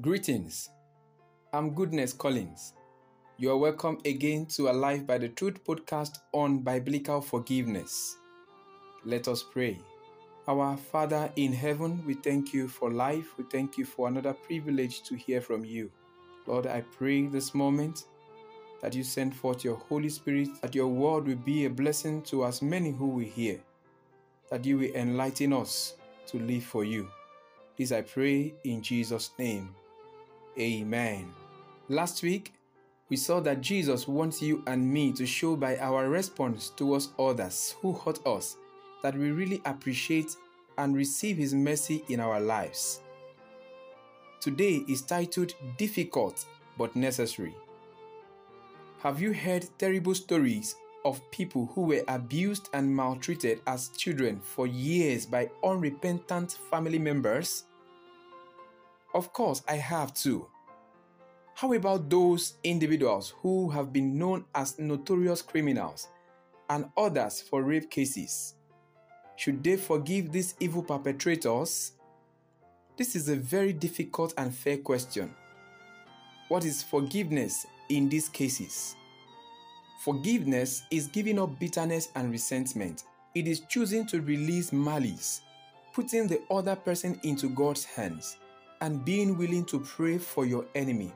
Greetings. I'm Goodness Collins. You are welcome again to Alive by the Truth podcast on biblical forgiveness. Let us pray. Our Father in heaven, we thank you for life. We thank you for another privilege to hear from you. Lord, I pray this moment that you send forth your Holy Spirit, that your word will be a blessing to as many who will hear, that you will enlighten us to live for you. This I pray in Jesus' name. Amen. Last week, we saw that Jesus wants you and me to show by our response towards others who hurt us that we really appreciate and receive His mercy in our lives. Today is titled Difficult but Necessary. Have you heard terrible stories of people who were abused and maltreated as children for years by unrepentant family members? Of course, I have too. How about those individuals who have been known as notorious criminals and others for rape cases? Should they forgive these evil perpetrators? This is a very difficult and fair question. What is forgiveness in these cases? Forgiveness is giving up bitterness and resentment. It is choosing to release malice, putting the other person into God's hands and being willing to pray for your enemy.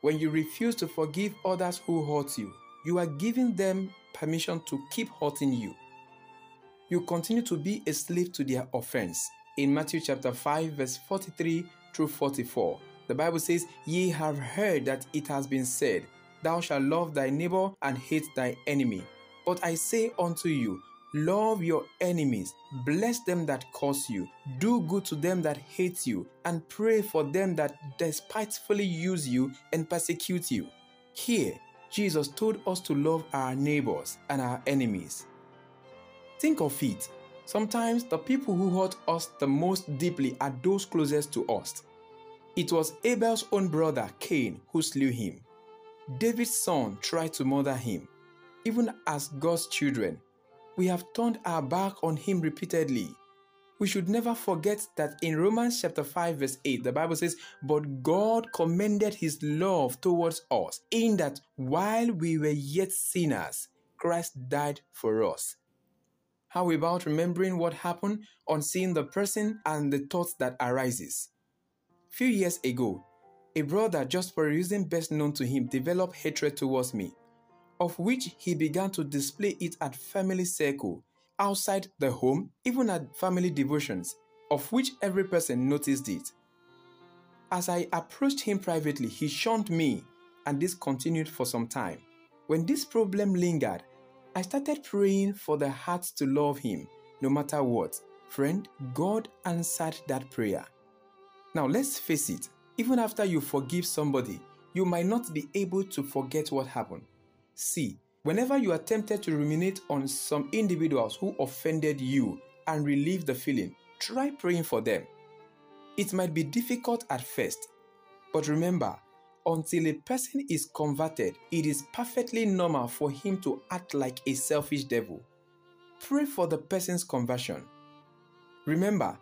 When you refuse to forgive others who hurt you, you are giving them permission to keep hurting you. You continue to be a slave to their offense. In Matthew chapter 5 verse 43 through 44, the Bible says, "Ye have heard that it has been said, thou shalt love thy neighbor and hate thy enemy. But I say unto you, Love your enemies, bless them that curse you, do good to them that hate you, and pray for them that despitefully use you and persecute you. Here, Jesus told us to love our neighbors and our enemies. Think of it. Sometimes the people who hurt us the most deeply are those closest to us. It was Abel's own brother, Cain, who slew him. David's son tried to murder him. Even as God's children, we have turned our back on him repeatedly. We should never forget that in Romans chapter 5 verse 8 the Bible says, "But God commended his love towards us in that while we were yet sinners, Christ died for us." How about remembering what happened on seeing the person and the thoughts that arises? Few years ago, a brother just for a reason best known to him developed hatred towards me of which he began to display it at family circle, outside the home, even at family devotions, of which every person noticed it. As I approached him privately, he shunned me, and this continued for some time. When this problem lingered, I started praying for the heart to love him, no matter what. Friend, God answered that prayer. Now let's face it, even after you forgive somebody, you might not be able to forget what happened. See, whenever you are tempted to ruminate on some individuals who offended you and relieve the feeling, try praying for them. It might be difficult at first, but remember, until a person is converted, it is perfectly normal for him to act like a selfish devil. Pray for the person's conversion. Remember,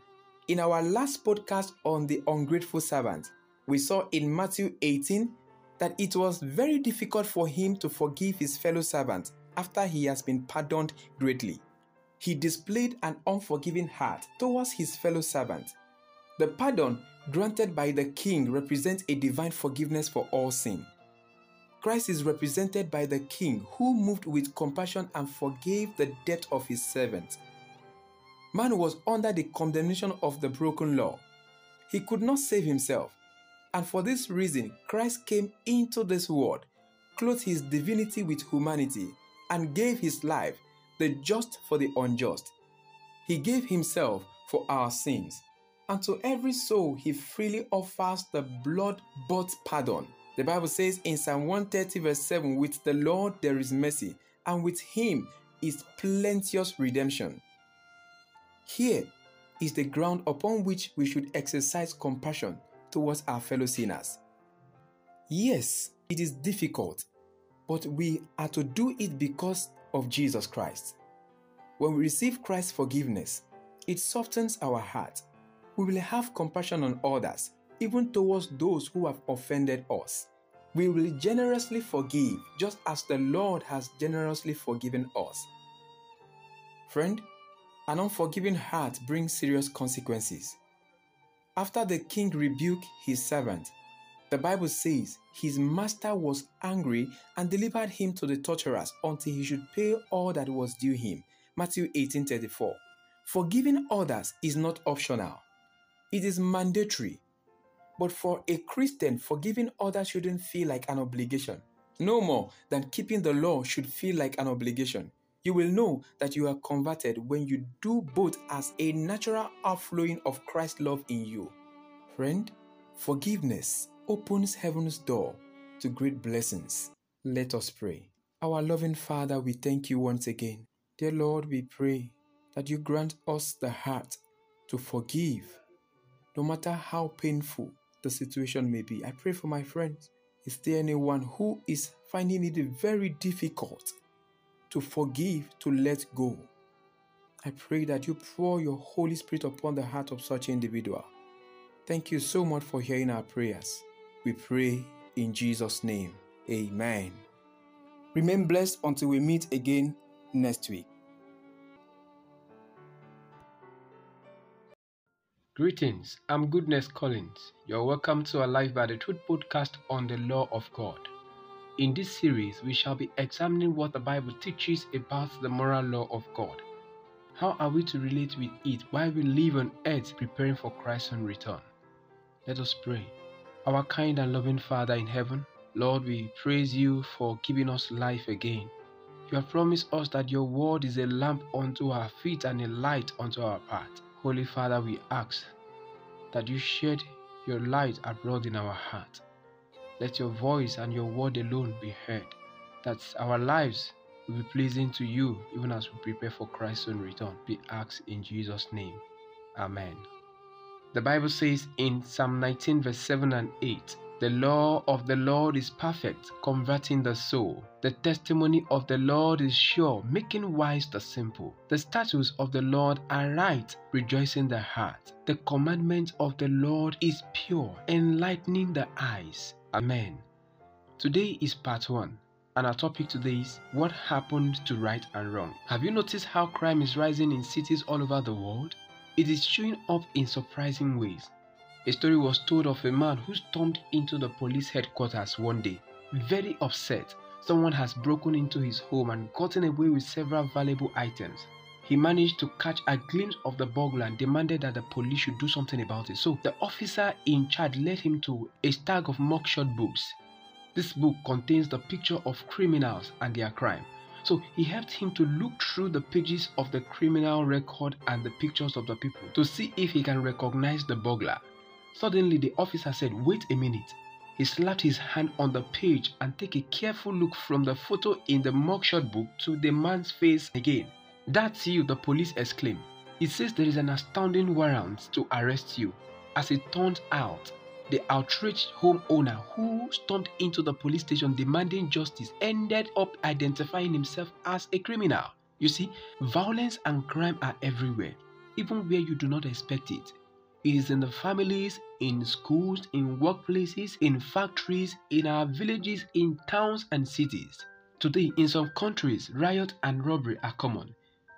in our last podcast on the ungrateful servant, we saw in Matthew 18 that it was very difficult for him to forgive his fellow servant after he has been pardoned greatly. He displayed an unforgiving heart towards his fellow servant. The pardon granted by the king represents a divine forgiveness for all sin. Christ is represented by the king who moved with compassion and forgave the debt of his servant. Man was under the condemnation of the broken law. He could not save himself and for this reason, Christ came into this world, clothed his divinity with humanity, and gave his life, the just for the unjust. He gave himself for our sins. And to every soul, he freely offers the blood bought pardon. The Bible says in Psalm 130, verse 7, with the Lord there is mercy, and with him is plenteous redemption. Here is the ground upon which we should exercise compassion towards our fellow sinners. Yes, it is difficult, but we are to do it because of Jesus Christ. When we receive Christ's forgiveness, it softens our heart. We will have compassion on others, even towards those who have offended us. We will generously forgive, just as the Lord has generously forgiven us. Friend, an unforgiving heart brings serious consequences. After the king rebuked his servant, the Bible says his master was angry and delivered him to the torturers until he should pay all that was due him. Matthew 18:34. Forgiving others is not optional. It is mandatory. But for a Christian, forgiving others shouldn't feel like an obligation. No more than keeping the law should feel like an obligation. You will know that you are converted when you do both as a natural outflowing of Christ's love in you. Friend, forgiveness opens heaven's door to great blessings. Let us pray. Our loving Father, we thank you once again. Dear Lord, we pray that you grant us the heart to forgive, no matter how painful the situation may be. I pray for my friends. Is there anyone who is finding it very difficult to forgive, to let go? I pray that you pour your Holy Spirit upon the heart of such individual. Thank you so much for hearing our prayers. We pray in Jesus' name. Amen. Remain blessed until we meet again next week. Greetings, I'm Goodness Collins. You're welcome to Alive by the Truth podcast on the law of God. In this series, we shall be examining what the Bible teaches about the moral law of God. How are we to relate with it while we live on earth preparing for Christ's return? Let us pray. Our kind and loving Father in heaven, Lord, we praise you for giving us life again. You have promised us that your word is a lamp unto our feet and a light unto our path. Holy Father, we ask that you shed your light abroad in our heart. Let your voice and your word alone be heard, that our lives will be pleasing to you even as we prepare for Christ's own return. Be asked in Jesus' name. Amen. The Bible says in Psalm 19, verse 7 and 8 the law of the Lord is perfect, converting the soul. The testimony of the Lord is sure, making wise the simple. The statutes of the Lord are right, rejoicing the heart. The commandment of the Lord is pure, enlightening the eyes. Amen. Today is part 1. And our topic today is what happened to right and wrong. Have you noticed how crime is rising in cities all over the world? It is showing up in surprising ways. A story was told of a man who stormed into the police headquarters one day. Very upset, someone has broken into his home and gotten away with several valuable items. He managed to catch a glimpse of the burglar and demanded that the police should do something about it. So the officer in charge led him to a stack of mugshot books. This book contains the picture of criminals and their crime. So he helped him to look through the pages of the criminal record and the pictures of the people to see if he can recognize the burglar. Suddenly, the officer said, Wait a minute. He slapped his hand on the page and took a careful look from the photo in the mugshot book to the man's face again. That's you, the police exclaimed. It says there is an astounding warrant to arrest you. As it turned out, the outraged homeowner who stormed into the police station demanding justice ended up identifying himself as a criminal. You see, violence and crime are everywhere, even where you do not expect it. It is in the families, in schools, in workplaces, in factories, in our villages, in towns and cities. Today, in some countries, riot and robbery are common.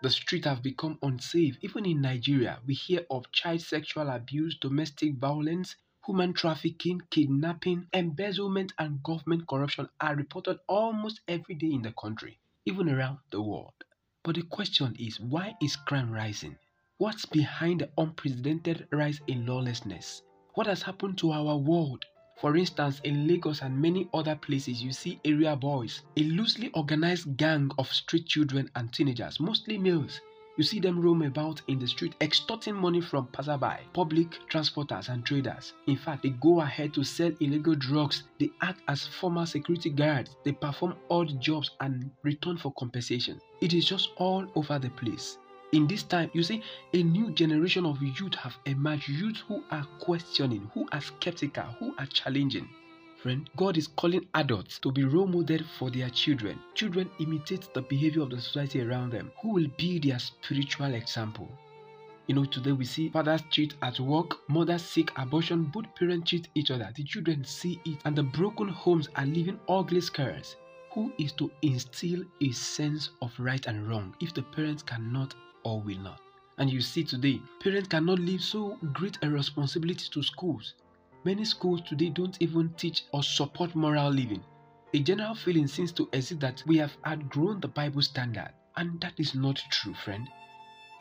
The streets have become unsafe. Even in Nigeria, we hear of child sexual abuse, domestic violence, human trafficking, kidnapping, embezzlement, and government corruption are reported almost every day in the country, even around the world. But the question is why is crime rising? What's behind the unprecedented rise in lawlessness? What has happened to our world? For instance, in Lagos and many other places, you see area boys, a loosely organized gang of street children and teenagers, mostly males. You see them roam about in the street extorting money from passerby, public transporters, and traders. In fact, they go ahead to sell illegal drugs, they act as former security guards, they perform odd jobs and return for compensation. It is just all over the place. In this time, you see, a new generation of youth have emerged, youth who are questioning, who are skeptical, who are challenging. Friend, God is calling adults to be role model for their children. Children imitate the behavior of the society around them. Who will be their spiritual example? You know, today we see fathers cheat at work, mothers seek abortion, both parents cheat each other. The children see it, and the broken homes are leaving ugly scars. Who is to instill a sense of right and wrong if the parents cannot or will not? And you see today, parents cannot leave so great a responsibility to schools. Many schools today don't even teach or support moral living. A general feeling seems to exist that we have outgrown the Bible standard, and that is not true, friend.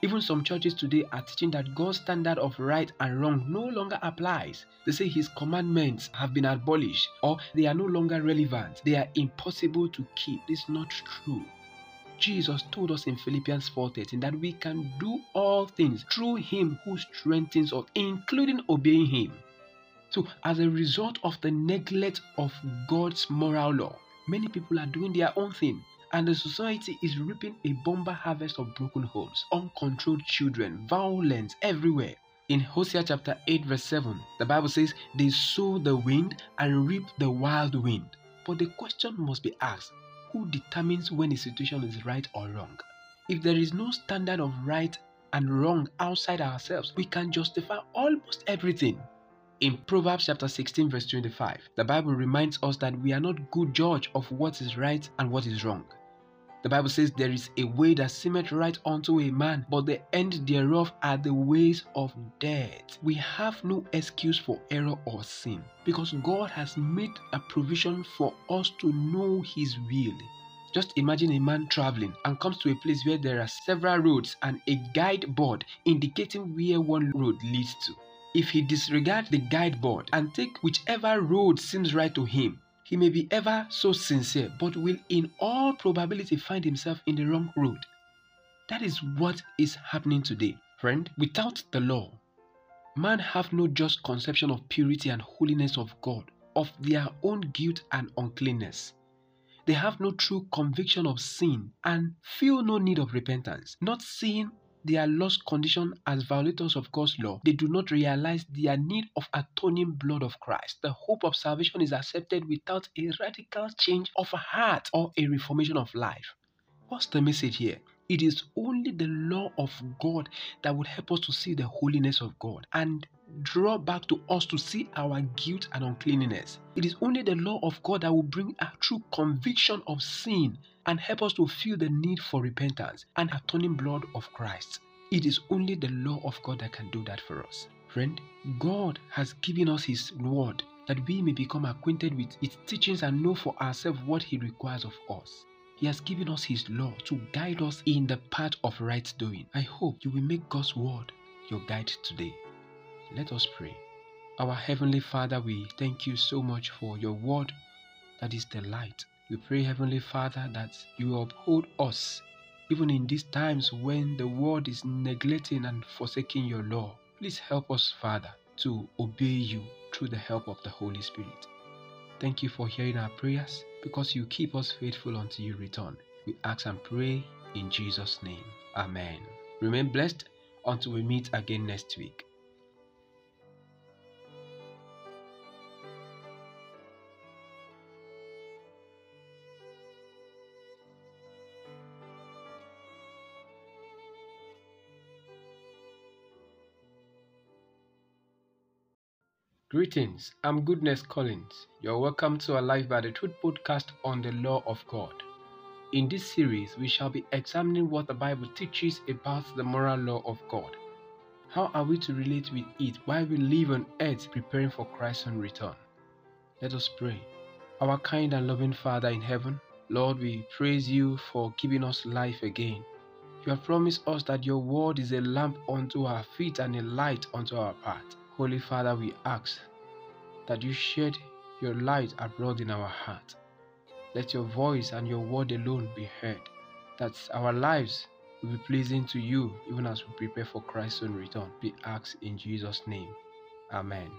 Even some churches today are teaching that God's standard of right and wrong no longer applies. They say His commandments have been abolished or they are no longer relevant. They are impossible to keep. This is not true. Jesus told us in Philippians 4:13 that we can do all things through him who strengthens us, including obeying him. So, as a result of the neglect of God's moral law, many people are doing their own thing, and the society is reaping a bomber harvest of broken homes, uncontrolled children, violence everywhere. In Hosea chapter 8, verse 7, the Bible says, They sow the wind and reap the wild wind. But the question must be asked who determines when a situation is right or wrong? If there is no standard of right and wrong outside ourselves, we can justify almost everything. In Proverbs chapter 16, verse 25, the Bible reminds us that we are not good judge of what is right and what is wrong. The Bible says there is a way that seemeth right unto a man, but the end thereof are the ways of death. We have no excuse for error or sin because God has made a provision for us to know His will. Just imagine a man traveling and comes to a place where there are several roads and a guide board indicating where one road leads to. If he disregards the guide board and take whichever road seems right to him, he may be ever so sincere, but will in all probability find himself in the wrong road. That is what is happening today, friend. Without the law, man have no just conception of purity and holiness of God, of their own guilt and uncleanness. They have no true conviction of sin and feel no need of repentance, not seeing their lost condition as violators of God's law, they do not realize their need of atoning blood of Christ. The hope of salvation is accepted without a radical change of heart or a reformation of life. What's the message here? It is only the law of God that would help us to see the holiness of God and draw back to us to see our guilt and uncleanness. It is only the law of God that will bring a true conviction of sin and help us to feel the need for repentance and atoning blood of Christ. It is only the law of God that can do that for us. Friend, God has given us His word that we may become acquainted with its teachings and know for ourselves what He requires of us. He has given us His law to guide us in the path of right doing. I hope you will make God's word your guide today. Let us pray. Our Heavenly Father, we thank you so much for your word that is the light. We pray, Heavenly Father, that you uphold us even in these times when the world is neglecting and forsaking your law. Please help us, Father, to obey you through the help of the Holy Spirit. Thank you for hearing our prayers because you keep us faithful until you return. We ask and pray in Jesus' name. Amen. Remain blessed until we meet again next week. Greetings, I'm Goodness Collins. You're welcome to Alive by the Truth podcast on the law of God. In this series, we shall be examining what the Bible teaches about the moral law of God. How are we to relate with it while we live on earth preparing for Christ's return? Let us pray. Our kind and loving Father in heaven, Lord, we praise you for giving us life again. You have promised us that your word is a lamp unto our feet and a light unto our path. Holy Father, we ask that you shed your light abroad in our heart. Let your voice and your word alone be heard, that our lives will be pleasing to you even as we prepare for Christ's own return. Be asked in Jesus' name. Amen.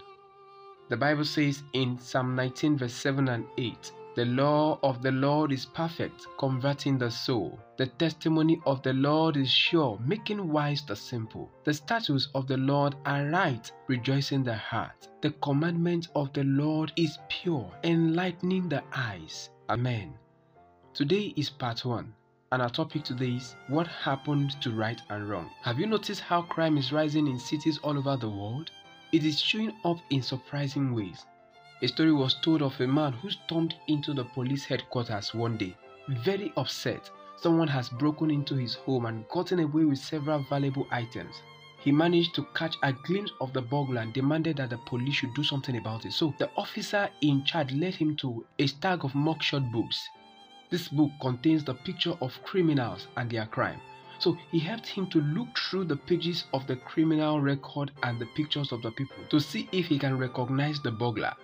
The Bible says in Psalm 19, verse 7 and 8 the law of the Lord is perfect, converting the soul. The testimony of the Lord is sure, making wise the simple. The statutes of the Lord are right, rejoicing the heart. The commandment of the Lord is pure, enlightening the eyes. Amen. Today is part 1. and our topic today is What Happened to Right and Wrong? Have you noticed how crime is rising in cities all over the world? It is showing up in surprising ways. A story was told of a man who stormed into the police headquarters one day, very upset. Someone has broken into his home and gotten away with several valuable items. He managed to catch a glimpse of the burglar and demanded that the police should do something about it. So the officer in charge led him to a stack of mugshot books. This book contains the picture of criminals and their crime. So he helped him to look through the pages of the criminal record and the pictures of the people to see if he can recognize the burglar.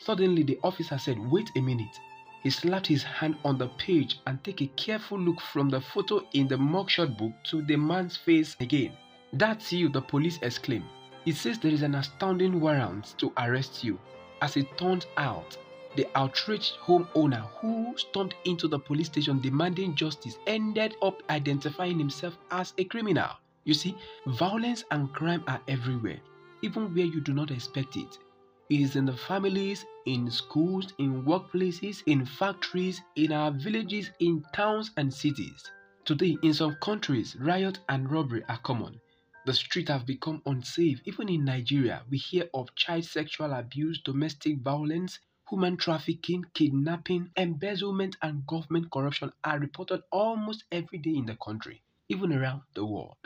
Suddenly the officer said, Wait a minute. He slapped his hand on the page and took a careful look from the photo in the mugshot book to the man's face again. That's you, the police exclaimed. It says there is an astounding warrant to arrest you. As it turned out, the outraged homeowner who stormed into the police station demanding justice ended up identifying himself as a criminal. You see, violence and crime are everywhere, even where you do not expect it. Is in the families, in schools, in workplaces, in factories, in our villages, in towns and cities. Today, in some countries, riot and robbery are common. The streets have become unsafe. Even in Nigeria, we hear of child sexual abuse, domestic violence, human trafficking, kidnapping, embezzlement, and government corruption are reported almost every day in the country, even around the world.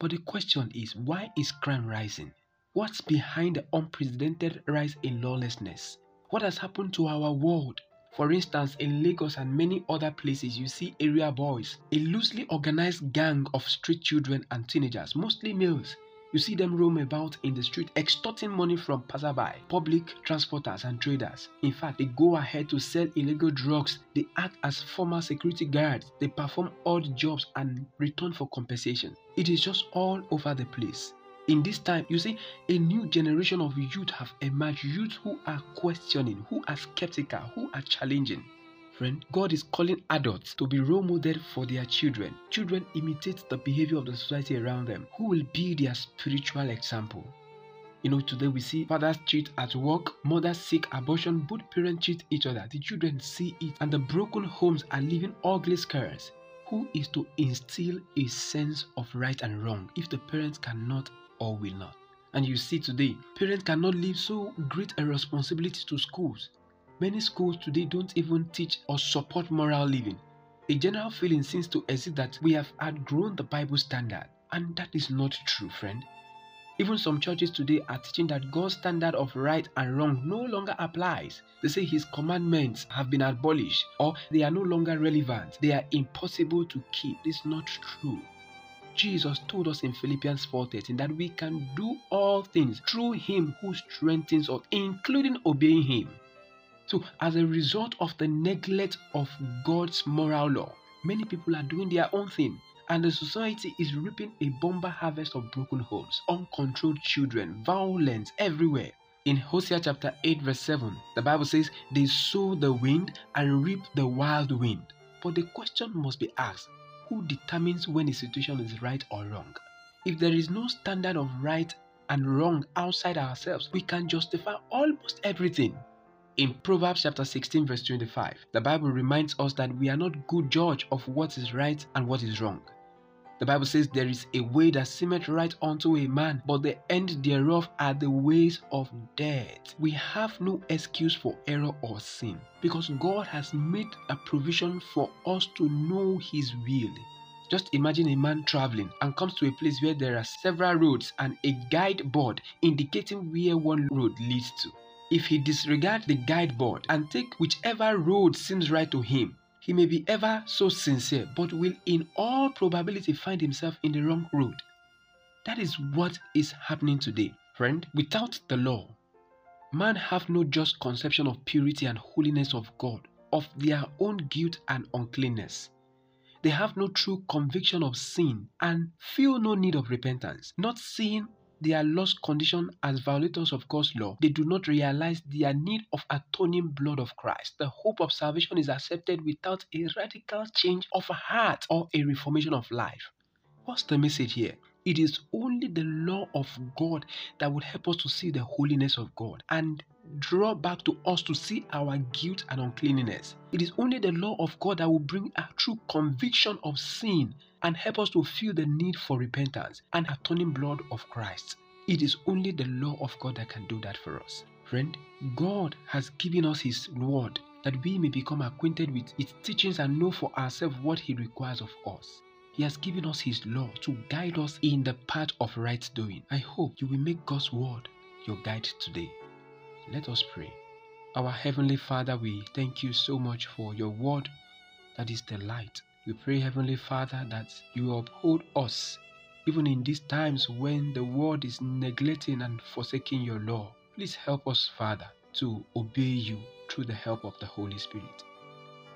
But the question is why is crime rising? What's behind the unprecedented rise in lawlessness? What has happened to our world? For instance, in Lagos and many other places, you see area boys, a loosely organized gang of street children and teenagers, mostly males. You see them roam about in the street extorting money from passerby, public transporters, and traders. In fact, they go ahead to sell illegal drugs, they act as former security guards, they perform odd jobs and return for compensation. It is just all over the place. In this time, you see, a new generation of youth have emerged, youth who are questioning, who are skeptical, who are challenging. Friend, God is calling adults to be role model for their children. Children imitate the behavior of the society around them. Who will be their spiritual example? You know, today we see fathers cheat at work, mothers seek abortion, both parents cheat each other. The children see it, and the broken homes are leaving ugly scars. Who is to instill a sense of right and wrong if the parents cannot or will not. And you see today, parents cannot leave so great a responsibility to schools. Many schools today don't even teach or support moral living. A general feeling seems to exist that we have outgrown the Bible standard, and that is not true, friend. Even some churches today are teaching that God's standard of right and wrong no longer applies. They say His commandments have been abolished or they are no longer relevant. They are impossible to keep. This is not true. Jesus told us in Philippians 4:13 that we can do all things through him who strengthens us, including obeying him. So, as a result of the neglect of God's moral law, many people are doing their own thing, and the society is reaping a bomber harvest of broken homes, uncontrolled children, violence everywhere. In Hosea chapter 8, verse 7, the Bible says, They sow the wind and reap the wild wind. But the question must be asked who determines when a situation is right or wrong? If there is no standard of right and wrong outside ourselves, we can justify almost everything. In Proverbs chapter 16, verse 25, the Bible reminds us that we are not good judge of what is right and what is wrong. The Bible says there is a way that seemeth right unto a man, but the end thereof are the ways of death. We have no excuse for error or sin because God has made a provision for us to know His will. Just imagine a man traveling and comes to a place where there are several roads and a guide board indicating where one road leads to. If he disregards the guide board and take whichever road seems right to him, he may be ever so sincere, but will in all probability find himself in the wrong road. That is what is happening today, friend. Without the law, man have no just conception of purity and holiness of God, of their own guilt and uncleanness. They have no true conviction of sin and feel no need of repentance, not seeing their lost condition as violators of God's law, they do not realize their need of atoning blood of Christ. The hope of salvation is accepted without a radical change of heart or a reformation of life. What's the message here? It is only the law of God that would help us to see the holiness of God. And draw back to us to see our guilt and uncleanness. It is only the law of God that will bring a true conviction of sin and help us to feel the need for repentance and atoning blood of Christ. It is only the law of God that can do that for us. Friend, God has given us His word that we may become acquainted with its teachings and know for ourselves what He requires of us. He has given us His law to guide us in the path of right doing. I hope you will make God's word your guide today. Let us pray. Our Heavenly Father, we thank you so much for your word that is the light. We pray, Heavenly Father, that you uphold us even in these times when the world is neglecting and forsaking your law. Please help us, Father, to obey you through the help of the Holy Spirit.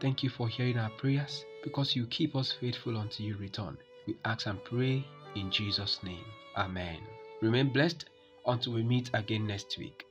Thank you for hearing our prayers because you keep us faithful until you return. We ask and pray in Jesus' name. Amen. Remain blessed until we meet again next week.